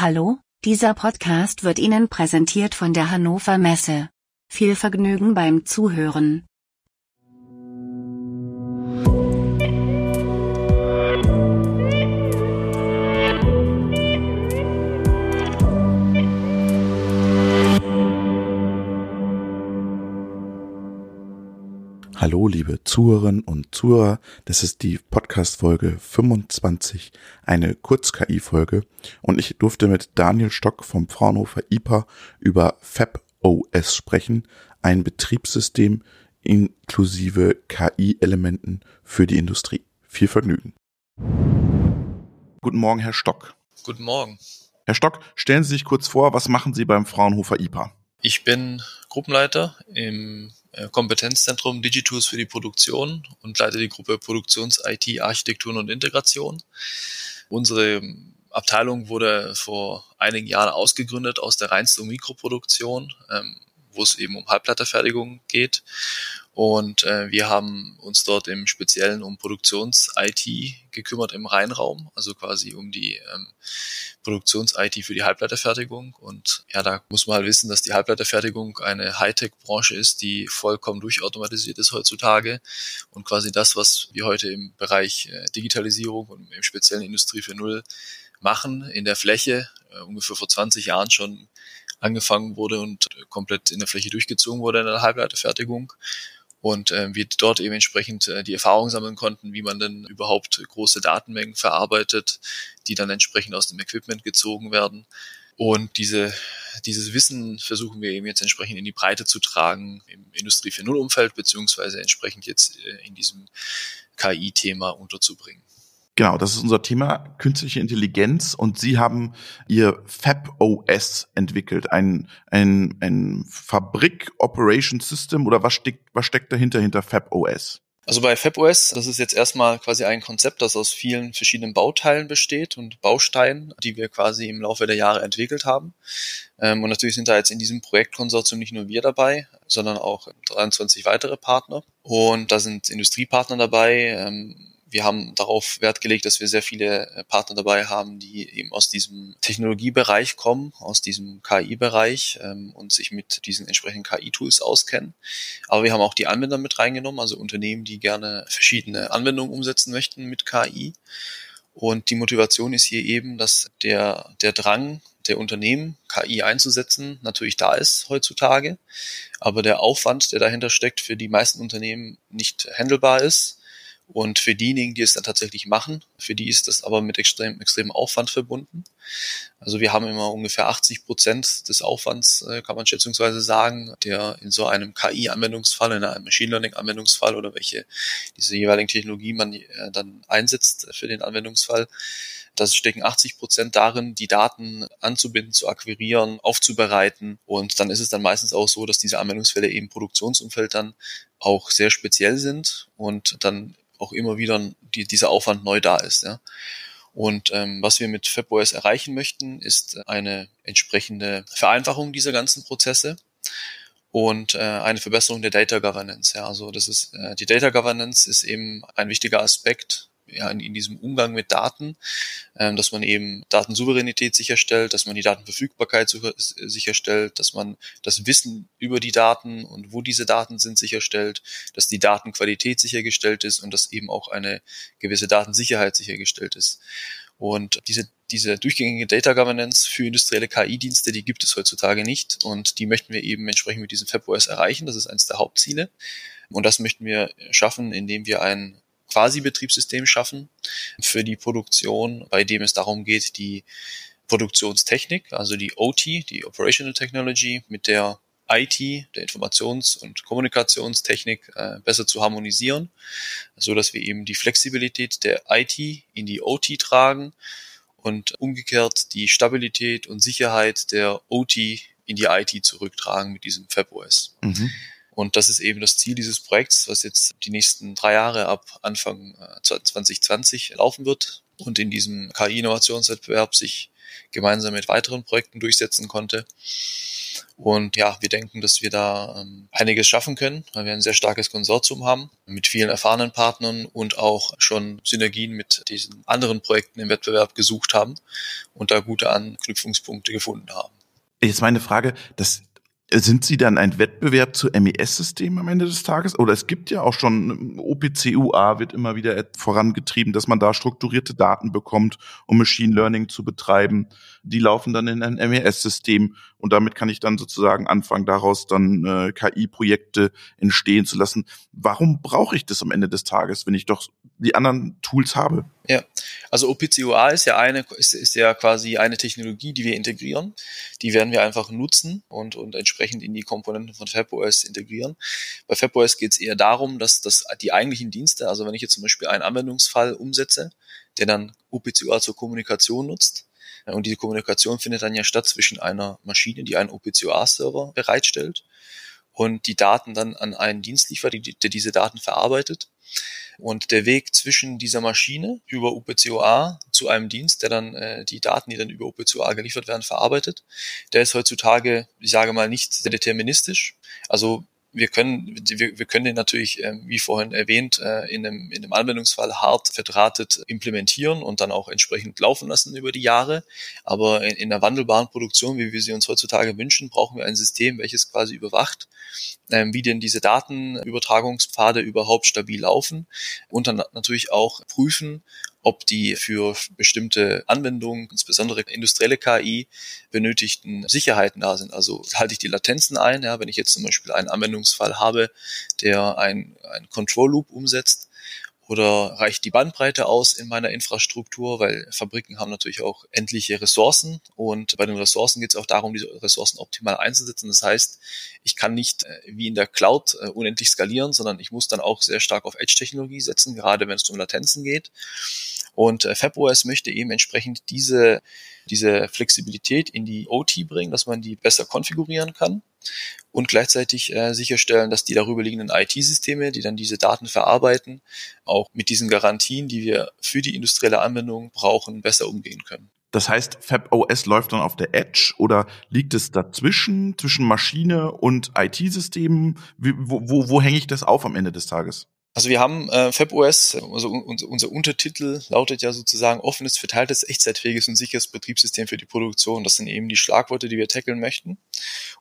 Hallo, dieser Podcast wird Ihnen präsentiert von der Hannover Messe. Viel Vergnügen beim Zuhören. Hallo, liebe Zuhörerinnen und Zuhörer. Das ist die Podcast-Folge 25, eine Kurz-KI-Folge. Und ich durfte mit Daniel Stock vom Fraunhofer IPA über FabOS sprechen, ein Betriebssystem inklusive KI-Elementen für die Industrie. Viel Vergnügen. Guten Morgen, Herr Stock. Guten Morgen. Herr Stock, stellen Sie sich kurz vor, was machen Sie beim Fraunhofer IPA? Ich bin Gruppenleiter im Kompetenzzentrum Digitools für die Produktion und leite die Gruppe Produktions-IT, Architekturen und Integration. Unsere Abteilung wurde vor einigen Jahren ausgegründet aus der reinsten Mikroproduktion, ähm, wo es eben um Halbleiterfertigung geht. Und äh, wir haben uns dort im Speziellen um Produktions-IT gekümmert im Rheinraum, also quasi um die ähm, Produktions-IT für die Halbleiterfertigung. Und ja, da muss man halt wissen, dass die Halbleiterfertigung eine Hightech-Branche ist, die vollkommen durchautomatisiert ist heutzutage. Und quasi das, was wir heute im Bereich äh, Digitalisierung und im speziellen Industrie 4.0 machen, in der Fläche, äh, ungefähr vor 20 Jahren schon angefangen wurde und komplett in der Fläche durchgezogen wurde in der Halbleiterfertigung und äh, wir dort eben entsprechend äh, die Erfahrung sammeln konnten, wie man denn überhaupt große Datenmengen verarbeitet, die dann entsprechend aus dem Equipment gezogen werden. Und diese, dieses Wissen versuchen wir eben jetzt entsprechend in die Breite zu tragen im Industrie 4.0 Umfeld, beziehungsweise entsprechend jetzt äh, in diesem KI-Thema unterzubringen. Genau, das ist unser Thema, künstliche Intelligenz. Und Sie haben Ihr FabOS entwickelt, ein, ein, ein Fabrik Operation System oder was steckt, was steckt dahinter, hinter FabOS? Also bei FabOS, das ist jetzt erstmal quasi ein Konzept, das aus vielen verschiedenen Bauteilen besteht und Bausteinen, die wir quasi im Laufe der Jahre entwickelt haben. Ähm, und natürlich sind da jetzt in diesem Projektkonsortium nicht nur wir dabei, sondern auch 23 weitere Partner. Und da sind Industriepartner dabei, ähm, wir haben darauf Wert gelegt, dass wir sehr viele äh, Partner dabei haben, die eben aus diesem Technologiebereich kommen, aus diesem KI-Bereich ähm, und sich mit diesen entsprechenden KI-Tools auskennen. Aber wir haben auch die Anwender mit reingenommen, also Unternehmen, die gerne verschiedene Anwendungen umsetzen möchten mit KI. Und die Motivation ist hier eben, dass der, der Drang der Unternehmen, KI einzusetzen, natürlich da ist heutzutage, aber der Aufwand, der dahinter steckt, für die meisten Unternehmen nicht handelbar ist und für diejenigen, die es dann tatsächlich machen, für die ist das aber mit extrem, extremem Aufwand verbunden. Also wir haben immer ungefähr 80 Prozent des Aufwands, äh, kann man schätzungsweise sagen, der in so einem KI-Anwendungsfall, in einem Machine Learning-Anwendungsfall oder welche diese jeweiligen Technologie man äh, dann einsetzt für den Anwendungsfall, das stecken 80 Prozent darin, die Daten anzubinden, zu akquirieren, aufzubereiten. Und dann ist es dann meistens auch so, dass diese Anwendungsfälle eben Produktionsumfeld dann auch sehr speziell sind und dann auch immer wieder die, dieser Aufwand neu da ist. Ja. Und ähm, was wir mit FabOS erreichen möchten, ist eine entsprechende Vereinfachung dieser ganzen Prozesse und äh, eine Verbesserung der Data Governance. Ja, also das ist äh, die Data Governance ist eben ein wichtiger Aspekt ja, in, in diesem Umgang mit Daten, ähm, dass man eben Datensouveränität sicherstellt, dass man die Datenverfügbarkeit sicherstellt, dass man das Wissen über die Daten und wo diese Daten sind sicherstellt, dass die Datenqualität sichergestellt ist und dass eben auch eine gewisse Datensicherheit sichergestellt ist. Und diese, diese durchgängige Data Governance für industrielle KI-Dienste, die gibt es heutzutage nicht. Und die möchten wir eben entsprechend mit diesem FabOS erreichen. Das ist eines der Hauptziele. Und das möchten wir schaffen, indem wir ein Quasi-Betriebssystem schaffen für die Produktion, bei dem es darum geht, die Produktionstechnik, also die OT, die Operational Technology, mit der IT, der Informations- und Kommunikationstechnik, äh, besser zu harmonisieren, so dass wir eben die Flexibilität der IT in die OT tragen und umgekehrt die Stabilität und Sicherheit der OT in die IT zurücktragen mit diesem FabOS. Mhm. Und das ist eben das Ziel dieses Projekts, was jetzt die nächsten drei Jahre ab Anfang 2020 äh, laufen wird und in diesem KI-Innovationswettbewerb sich gemeinsam mit weiteren Projekten durchsetzen konnte. Und ja, wir denken, dass wir da ähm, einiges schaffen können, weil wir ein sehr starkes Konsortium haben mit vielen erfahrenen Partnern und auch schon Synergien mit diesen anderen Projekten im Wettbewerb gesucht haben und da gute Anknüpfungspunkte gefunden haben. Jetzt meine Frage, das sind Sie dann ein Wettbewerb zu MES-Systemen am Ende des Tages? Oder es gibt ja auch schon, OPCUA wird immer wieder vorangetrieben, dass man da strukturierte Daten bekommt, um Machine Learning zu betreiben. Die laufen dann in ein MES-System und damit kann ich dann sozusagen anfangen, daraus dann äh, KI-Projekte entstehen zu lassen. Warum brauche ich das am Ende des Tages, wenn ich doch die anderen Tools habe? Ja, also OPCOA ist ja eine, ist, ist ja quasi eine Technologie, die wir integrieren. Die werden wir einfach nutzen und, und entsprechend in die Komponenten von FabOS integrieren. Bei FabOS geht es eher darum, dass, dass die eigentlichen Dienste, also wenn ich jetzt zum Beispiel einen Anwendungsfall umsetze, der dann OPCOA zur Kommunikation nutzt, und diese Kommunikation findet dann ja statt zwischen einer Maschine, die einen OPCOA-Server bereitstellt und die Daten dann an einen Dienst liefert, der diese Daten verarbeitet. Und der Weg zwischen dieser Maschine über UPCOA zu einem Dienst, der dann äh, die Daten, die dann über UPCOA geliefert werden, verarbeitet, der ist heutzutage, ich sage mal, nicht deterministisch. Also wir können, wir, wir können den natürlich, äh, wie vorhin erwähnt, äh, in, einem, in einem Anwendungsfall hart verdrahtet implementieren und dann auch entsprechend laufen lassen über die Jahre. Aber in, in einer wandelbaren Produktion, wie wir sie uns heutzutage wünschen, brauchen wir ein System, welches quasi überwacht, äh, wie denn diese Datenübertragungspfade überhaupt stabil laufen und dann natürlich auch prüfen, ob die für bestimmte Anwendungen, insbesondere industrielle KI, benötigten Sicherheiten da sind. Also halte ich die Latenzen ein, ja, wenn ich jetzt zum Beispiel einen Anwendungsfall habe, der ein, ein Control Loop umsetzt, oder reicht die Bandbreite aus in meiner Infrastruktur, weil Fabriken haben natürlich auch endliche Ressourcen und bei den Ressourcen geht es auch darum, diese Ressourcen optimal einzusetzen. Das heißt, ich kann nicht äh, wie in der Cloud äh, unendlich skalieren, sondern ich muss dann auch sehr stark auf Edge-Technologie setzen, gerade wenn es um Latenzen geht. Und äh, FabOS möchte eben entsprechend diese, diese Flexibilität in die OT bringen, dass man die besser konfigurieren kann und gleichzeitig äh, sicherstellen, dass die darüber IT-Systeme, die dann diese Daten verarbeiten, auch mit diesen Garantien, die wir für die industrielle Anwendung brauchen, besser umgehen können. Das heißt, FabOS läuft dann auf der Edge oder liegt es dazwischen, zwischen Maschine und IT-Systemen? Wo, wo, wo hänge ich das auf am Ende des Tages? Also wir haben äh, FabOS, also unser, unser Untertitel lautet ja sozusagen offenes, verteiltes, echtzeitfähiges und sicheres Betriebssystem für die Produktion. Das sind eben die Schlagworte, die wir tackeln möchten.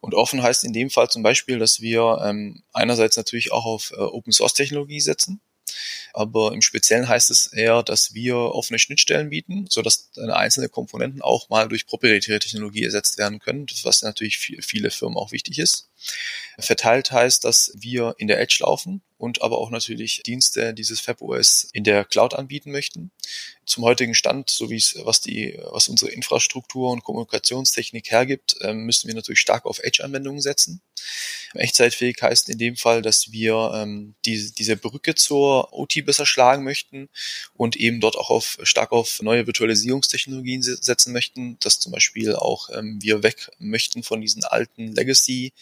Und offen heißt in dem Fall zum Beispiel, dass wir ähm, einerseits natürlich auch auf äh, Open Source Technologie setzen. Aber im Speziellen heißt es eher, dass wir offene Schnittstellen bieten, so dass einzelne Komponenten auch mal durch proprietäre Technologie ersetzt werden können, was natürlich für viele Firmen auch wichtig ist. Verteilt heißt, dass wir in der Edge laufen und aber auch natürlich Dienste dieses FabOS in der Cloud anbieten möchten. Zum heutigen Stand, so wie es, was die, was unsere Infrastruktur und Kommunikationstechnik hergibt, ähm, müssen wir natürlich stark auf Edge-Anwendungen setzen. Echtzeitfähig heißt in dem Fall, dass wir ähm, die, diese Brücke zur OT besser schlagen möchten und eben dort auch auf, stark auf neue Virtualisierungstechnologien setzen möchten, dass zum Beispiel auch ähm, wir weg möchten von diesen alten Legacy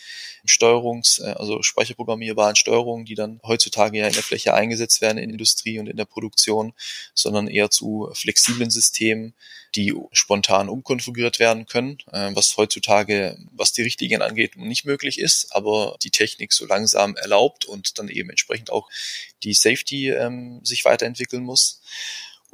Steuerungs, äh, also speicherprogrammierbaren Steuerungen, die dann heutzutage ja in der Fläche eingesetzt werden in Industrie und in der Produktion, sondern eher zu flexiblen Systemen, die spontan umkonfiguriert werden können, äh, was heutzutage, was die Richtigen angeht, nicht möglich ist, aber die Technik so langsam erlaubt und dann eben entsprechend auch die Safety ähm, sich weiterentwickeln muss.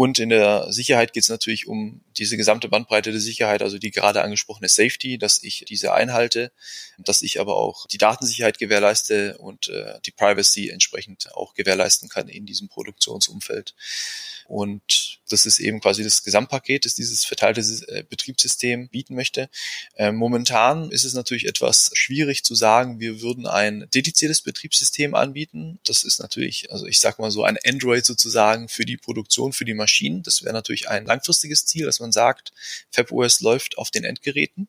Und in der Sicherheit geht es natürlich um diese gesamte Bandbreite der Sicherheit, also die gerade angesprochene Safety, dass ich diese einhalte, dass ich aber auch die Datensicherheit gewährleiste und äh, die Privacy entsprechend auch gewährleisten kann in diesem Produktionsumfeld. Und das ist eben quasi das Gesamtpaket, das dieses verteilte äh, Betriebssystem bieten möchte. Äh, momentan ist es natürlich etwas schwierig zu sagen, wir würden ein dediziertes Betriebssystem anbieten. Das ist natürlich, also ich sag mal so ein Android sozusagen für die Produktion, für die Maschinen. Das wäre natürlich ein langfristiges Ziel, dass man sagt, FabOS läuft auf den Endgeräten.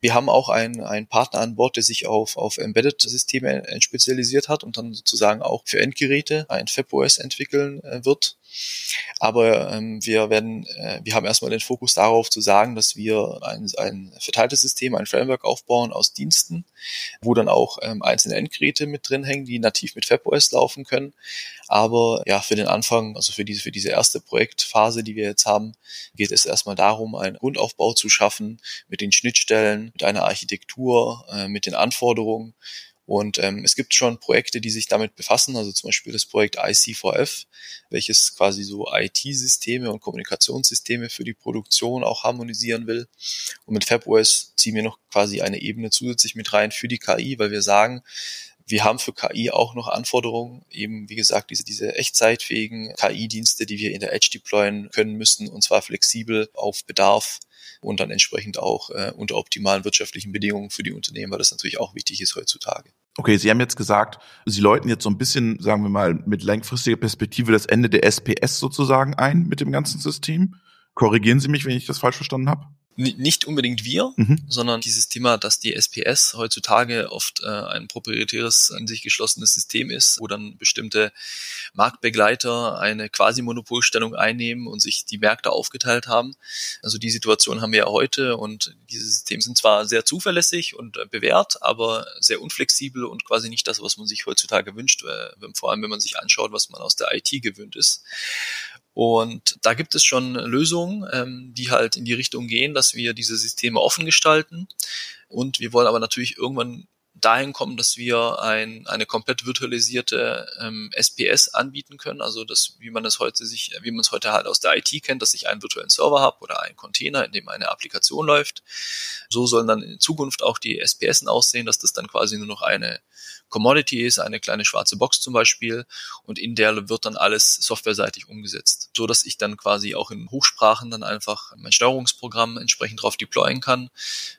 Wir haben auch einen, einen Partner an Bord, der sich auf, auf Embedded-Systeme spezialisiert hat und dann sozusagen auch für Endgeräte ein FabOS entwickeln äh, wird. Aber ähm, wir werden, äh, wir haben erstmal den Fokus darauf zu sagen, dass wir ein, ein verteiltes System, ein Framework aufbauen aus Diensten, wo dann auch ähm, einzelne Endgeräte mit drin hängen, die nativ mit FabOS laufen können. Aber ja, für den Anfang, also für diese, für diese erste Projektphase, die wir jetzt haben, geht es erstmal darum, einen Grundaufbau zu schaffen mit den Schnittstellen, mit einer Architektur, äh, mit den Anforderungen und ähm, es gibt schon Projekte, die sich damit befassen, also zum Beispiel das Projekt IC4F, welches quasi so IT-Systeme und Kommunikationssysteme für die Produktion auch harmonisieren will. Und mit FabOS ziehen wir noch quasi eine Ebene zusätzlich mit rein für die KI, weil wir sagen, wir haben für KI auch noch Anforderungen, eben wie gesagt, diese, diese echtzeitfähigen KI-Dienste, die wir in der Edge deployen können müssen, und zwar flexibel auf Bedarf und dann entsprechend auch äh, unter optimalen wirtschaftlichen Bedingungen für die Unternehmen, weil das natürlich auch wichtig ist heutzutage. Okay, Sie haben jetzt gesagt, Sie läuten jetzt so ein bisschen, sagen wir mal, mit langfristiger Perspektive das Ende der SPS sozusagen ein mit dem ganzen System. Korrigieren Sie mich, wenn ich das falsch verstanden habe? Nicht unbedingt wir, mhm. sondern dieses Thema, dass die SPS heutzutage oft äh, ein proprietäres, in sich geschlossenes System ist, wo dann bestimmte Marktbegleiter eine quasi Monopolstellung einnehmen und sich die Märkte aufgeteilt haben. Also die Situation haben wir ja heute und diese Systeme sind zwar sehr zuverlässig und äh, bewährt, aber sehr unflexibel und quasi nicht das, was man sich heutzutage wünscht, äh, vor allem wenn man sich anschaut, was man aus der IT gewöhnt ist. Und da gibt es schon Lösungen, ähm, die halt in die Richtung gehen, dass wir diese Systeme offen gestalten. Und wir wollen aber natürlich irgendwann dahin kommen, dass wir ein, eine komplett virtualisierte ähm, SPS anbieten können. Also das, wie man es heute sich, wie man es heute halt aus der IT kennt, dass ich einen virtuellen Server habe oder einen Container, in dem eine Applikation läuft. So sollen dann in Zukunft auch die SPSen aussehen, dass das dann quasi nur noch eine Commodity ist, eine kleine schwarze Box zum Beispiel, und in der wird dann alles softwareseitig umgesetzt, so dass ich dann quasi auch in Hochsprachen dann einfach mein Steuerungsprogramm entsprechend drauf deployen kann,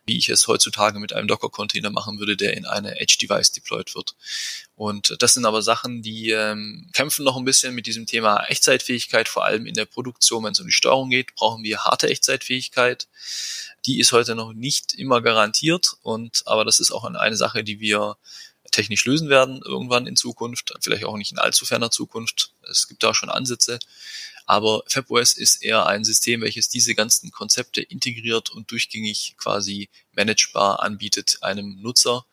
wie ich es heutzutage mit einem Docker-Container machen würde, der in eine Edge-Device deployed wird. Und das sind aber Sachen, die ähm, kämpfen noch ein bisschen mit diesem Thema Echtzeitfähigkeit, vor allem in der Produktion, wenn es um die Steuerung geht, brauchen wir harte Echtzeitfähigkeit. Die ist heute noch nicht immer garantiert und aber das ist auch eine Sache, die wir technisch lösen werden, irgendwann in Zukunft, vielleicht auch nicht in allzu ferner Zukunft. Es gibt da schon Ansätze. Aber FabOS ist eher ein System, welches diese ganzen Konzepte integriert und durchgängig quasi managebar anbietet einem Nutzer,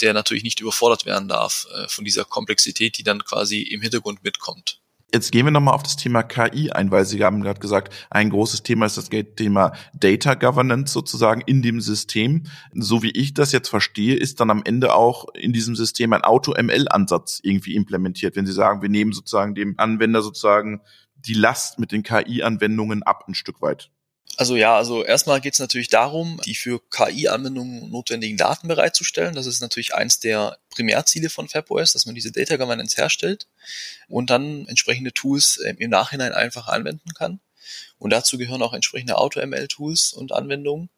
der natürlich nicht überfordert werden darf äh, von dieser Komplexität, die dann quasi im Hintergrund mitkommt. Jetzt gehen wir nochmal auf das Thema KI ein, weil Sie haben gerade gesagt, ein großes Thema ist das Thema Data Governance sozusagen in dem System. So wie ich das jetzt verstehe, ist dann am Ende auch in diesem System ein Auto-ML-Ansatz irgendwie implementiert. Wenn Sie sagen, wir nehmen sozusagen dem Anwender sozusagen die Last mit den KI-Anwendungen ab ein Stück weit. Also ja, also erstmal geht es natürlich darum, die für KI-Anwendungen notwendigen Daten bereitzustellen. Das ist natürlich eins der Primärziele von FabOS, dass man diese Data Governance herstellt und dann entsprechende Tools äh, im Nachhinein einfach anwenden kann. Und dazu gehören auch entsprechende Auto-ML-Tools und Anwendungen.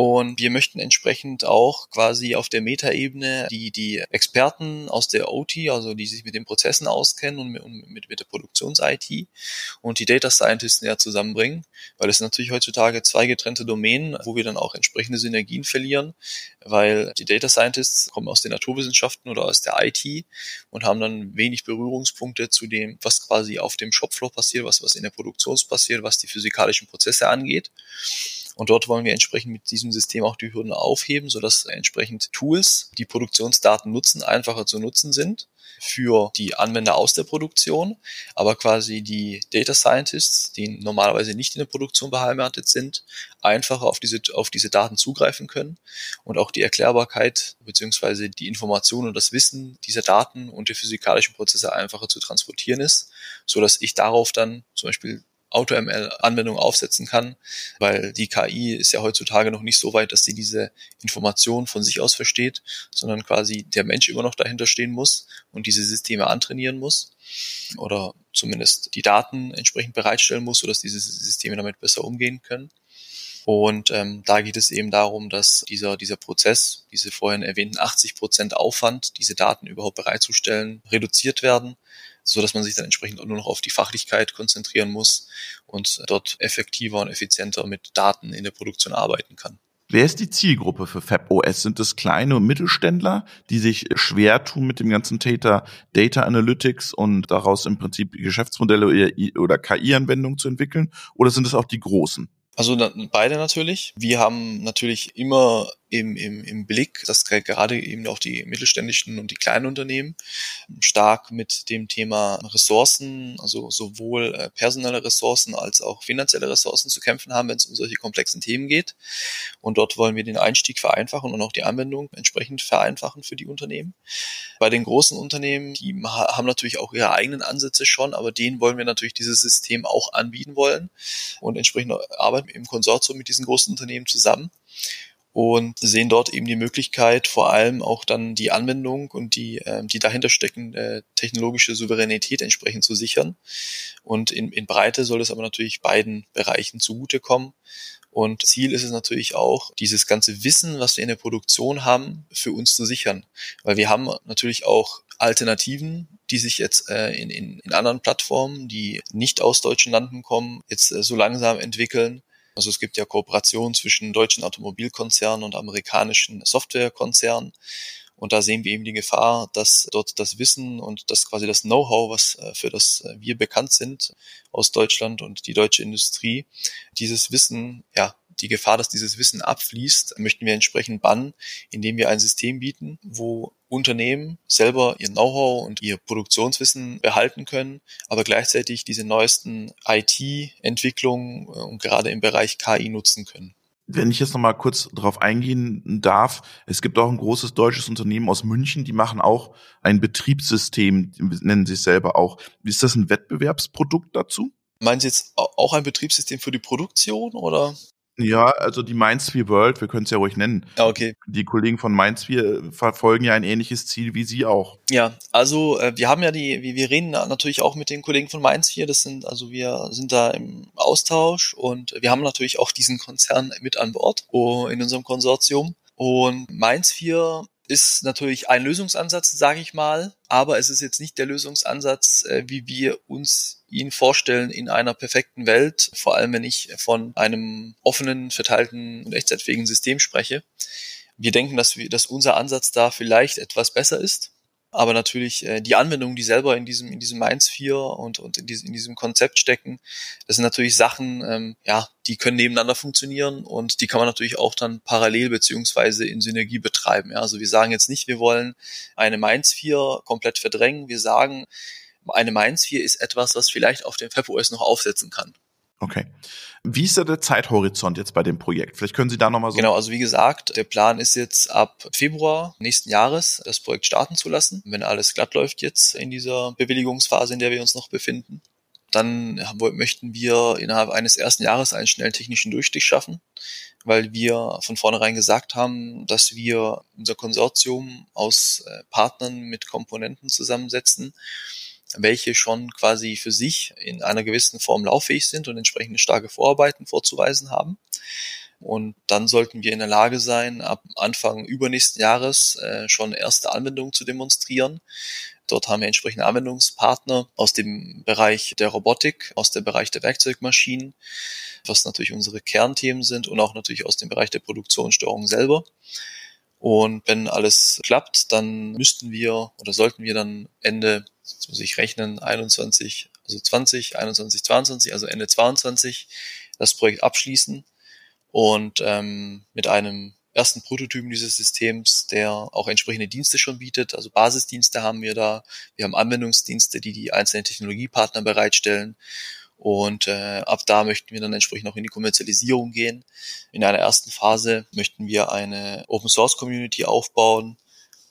Und wir möchten entsprechend auch quasi auf der Metaebene die, die Experten aus der OT, also die sich mit den Prozessen auskennen und mit, mit, der Produktions-IT und die Data Scientists näher zusammenbringen, weil es natürlich heutzutage zwei getrennte Domänen, wo wir dann auch entsprechende Synergien verlieren, weil die Data Scientists kommen aus den Naturwissenschaften oder aus der IT und haben dann wenig Berührungspunkte zu dem, was quasi auf dem Shopfloor passiert, was, was in der Produktion passiert, was die physikalischen Prozesse angeht. Und dort wollen wir entsprechend mit diesem System auch die Hürden aufheben, sodass entsprechend Tools, die Produktionsdaten nutzen, einfacher zu nutzen sind für die Anwender aus der Produktion, aber quasi die Data Scientists, die normalerweise nicht in der Produktion beheimatet sind, einfacher auf diese, auf diese Daten zugreifen können und auch die Erklärbarkeit beziehungsweise die Information und das Wissen dieser Daten und der physikalischen Prozesse einfacher zu transportieren ist, so dass ich darauf dann zum Beispiel AutoML-Anwendung aufsetzen kann, weil die KI ist ja heutzutage noch nicht so weit, dass sie diese Information von sich aus versteht, sondern quasi der Mensch immer noch dahinter stehen muss und diese Systeme antrainieren muss oder zumindest die Daten entsprechend bereitstellen muss, sodass diese Systeme damit besser umgehen können. Und ähm, da geht es eben darum, dass dieser, dieser Prozess, diese vorhin erwähnten 80 Prozent Aufwand, diese Daten überhaupt bereitzustellen, reduziert werden so dass man sich dann entsprechend nur noch auf die Fachlichkeit konzentrieren muss und dort effektiver und effizienter mit Daten in der Produktion arbeiten kann. Wer ist die Zielgruppe für FabOS? Sind es kleine und Mittelständler, die sich schwer tun mit dem ganzen Data, Data Analytics und daraus im Prinzip Geschäftsmodelle oder KI-Anwendungen zu entwickeln? Oder sind es auch die Großen? Also beide natürlich. Wir haben natürlich immer im, im, im Blick, dass gerade eben auch die mittelständischen und die kleinen Unternehmen stark mit dem Thema Ressourcen, also sowohl äh, personelle Ressourcen als auch finanzielle Ressourcen zu kämpfen haben, wenn es um solche komplexen Themen geht. Und dort wollen wir den Einstieg vereinfachen und auch die Anwendung entsprechend vereinfachen für die Unternehmen. Bei den großen Unternehmen, die haben natürlich auch ihre eigenen Ansätze schon, aber denen wollen wir natürlich dieses System auch anbieten wollen und entsprechend arbeiten im Konsortium mit diesen großen Unternehmen zusammen und sehen dort eben die Möglichkeit, vor allem auch dann die Anwendung und die, äh, die dahinter steckende technologische Souveränität entsprechend zu sichern. Und in, in Breite soll es aber natürlich beiden Bereichen zugutekommen. Und Ziel ist es natürlich auch, dieses ganze Wissen, was wir in der Produktion haben, für uns zu sichern. Weil wir haben natürlich auch Alternativen, die sich jetzt äh, in, in, in anderen Plattformen, die nicht aus deutschen Landen kommen, jetzt äh, so langsam entwickeln also es gibt ja Kooperationen zwischen deutschen Automobilkonzernen und amerikanischen Softwarekonzernen. Und da sehen wir eben die Gefahr, dass dort das Wissen und das quasi das Know-how, was äh, für das äh, wir bekannt sind aus Deutschland und die deutsche Industrie, dieses Wissen ja die Gefahr, dass dieses Wissen abfließt, möchten wir entsprechend bannen, indem wir ein System bieten, wo Unternehmen selber ihr Know-how und ihr Produktionswissen behalten können, aber gleichzeitig diese neuesten IT-Entwicklungen äh, und gerade im Bereich KI nutzen können. Wenn ich jetzt noch mal kurz darauf eingehen darf, es gibt auch ein großes deutsches Unternehmen aus München, die machen auch ein Betriebssystem, nennen sie es selber auch. Ist das ein Wettbewerbsprodukt dazu? Meinen Sie jetzt auch ein Betriebssystem für die Produktion oder? Ja, also die Mindsphere World, wir können es ja ruhig nennen. Ja, okay. Die Kollegen von Mindsphere verfolgen ja ein ähnliches Ziel wie Sie auch. Ja, also äh, wir haben ja die, wir, wir reden natürlich auch mit den Kollegen von Mindsphere. Das sind, also wir sind da im Austausch und wir haben natürlich auch diesen Konzern mit an Bord oh, in unserem Konsortium. Und Mindsphere ist natürlich ein Lösungsansatz, sage ich mal, aber es ist jetzt nicht der Lösungsansatz, äh, wie wir uns ihn vorstellen in einer perfekten Welt, vor allem wenn ich von einem offenen, verteilten und echtzeitfähigen System spreche. Wir denken, dass, wir, dass unser Ansatz da vielleicht etwas besser ist, aber natürlich äh, die Anwendungen, die selber in diesem in diesem Mainz 4 und und in diesem, in diesem Konzept stecken, das sind natürlich Sachen, ähm, ja, die können nebeneinander funktionieren und die kann man natürlich auch dann parallel beziehungsweise in Synergie betreiben. Ja, also wir sagen jetzt nicht, wir wollen eine Mainz 4 komplett verdrängen. Wir sagen, eine Mainz 4 ist etwas, was vielleicht auf dem FabOS noch aufsetzen kann. Okay. Wie ist da der Zeithorizont jetzt bei dem Projekt? Vielleicht können Sie da nochmal so. Genau, also wie gesagt, der Plan ist jetzt ab Februar nächsten Jahres das Projekt starten zu lassen, wenn alles glatt läuft jetzt in dieser Bewilligungsphase, in der wir uns noch befinden. Dann möchten wir innerhalb eines ersten Jahres einen schnellen technischen Durchstich schaffen, weil wir von vornherein gesagt haben, dass wir unser Konsortium aus äh, Partnern mit Komponenten zusammensetzen, welche schon quasi für sich in einer gewissen Form lauffähig sind und entsprechende starke Vorarbeiten vorzuweisen haben. Und dann sollten wir in der Lage sein, ab Anfang übernächsten Jahres äh, schon erste Anwendungen zu demonstrieren. Dort haben wir entsprechende Anwendungspartner aus dem Bereich der Robotik, aus dem Bereich der Werkzeugmaschinen, was natürlich unsere Kernthemen sind und auch natürlich aus dem Bereich der Produktionssteuerung selber. Und wenn alles klappt, dann müssten wir oder sollten wir dann Ende jetzt muss ich rechnen, 21, also 20, 21, 22, also Ende 22 das Projekt abschließen und ähm, mit einem ersten Prototypen dieses Systems, der auch entsprechende Dienste schon bietet. Also Basisdienste haben wir da. Wir haben Anwendungsdienste, die die einzelnen Technologiepartner bereitstellen. Und äh, ab da möchten wir dann entsprechend auch in die Kommerzialisierung gehen. In einer ersten Phase möchten wir eine Open Source Community aufbauen,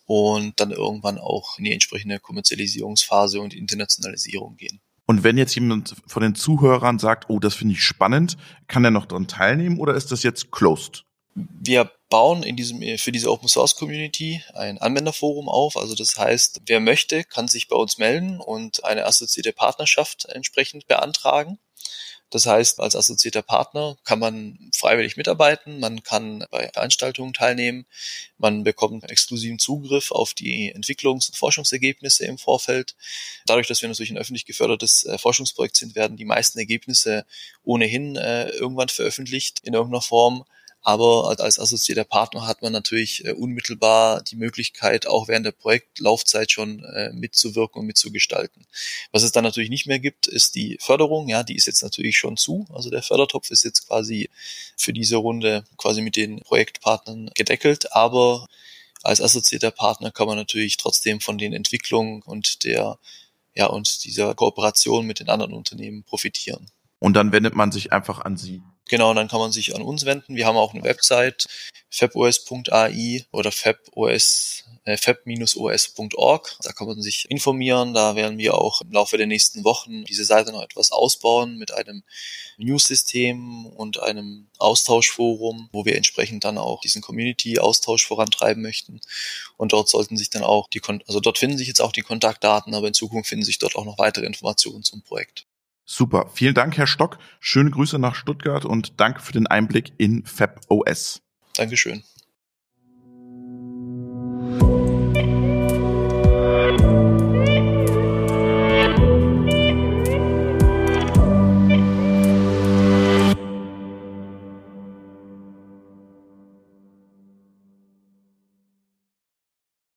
und dann irgendwann auch in die entsprechende Kommerzialisierungsphase und Internationalisierung gehen. Und wenn jetzt jemand von den Zuhörern sagt, oh, das finde ich spannend, kann er noch daran teilnehmen oder ist das jetzt closed? Wir bauen in diesem, für diese Open Source Community ein Anwenderforum auf. Also das heißt, wer möchte, kann sich bei uns melden und eine assoziierte Partnerschaft entsprechend beantragen. Das heißt, als assoziierter Partner kann man freiwillig mitarbeiten, man kann bei Veranstaltungen teilnehmen, man bekommt exklusiven Zugriff auf die Entwicklungs- und Forschungsergebnisse im Vorfeld. Dadurch, dass wir natürlich ein öffentlich gefördertes äh, Forschungsprojekt sind, werden die meisten Ergebnisse ohnehin äh, irgendwann veröffentlicht in irgendeiner Form. Aber als assoziierter Partner hat man natürlich äh, unmittelbar die Möglichkeit, auch während der Projektlaufzeit schon äh, mitzuwirken und mitzugestalten. Was es dann natürlich nicht mehr gibt, ist die Förderung. Ja, die ist jetzt natürlich schon zu. Also der Fördertopf ist jetzt quasi für diese Runde quasi mit den Projektpartnern gedeckelt. Aber als assoziierter Partner kann man natürlich trotzdem von den Entwicklungen und der ja, und dieser Kooperation mit den anderen Unternehmen profitieren. Und dann wendet man sich einfach an Sie. Genau, dann kann man sich an uns wenden. Wir haben auch eine Website, fabos.ai oder fabos, äh, fab-os.org. Da kann man sich informieren. Da werden wir auch im Laufe der nächsten Wochen diese Seite noch etwas ausbauen mit einem News-System und einem Austauschforum, wo wir entsprechend dann auch diesen Community-Austausch vorantreiben möchten. Und dort sollten sich dann auch die, also dort finden sich jetzt auch die Kontaktdaten, aber in Zukunft finden sich dort auch noch weitere Informationen zum Projekt. Super. Vielen Dank, Herr Stock. Schöne Grüße nach Stuttgart und danke für den Einblick in FabOS. Dankeschön.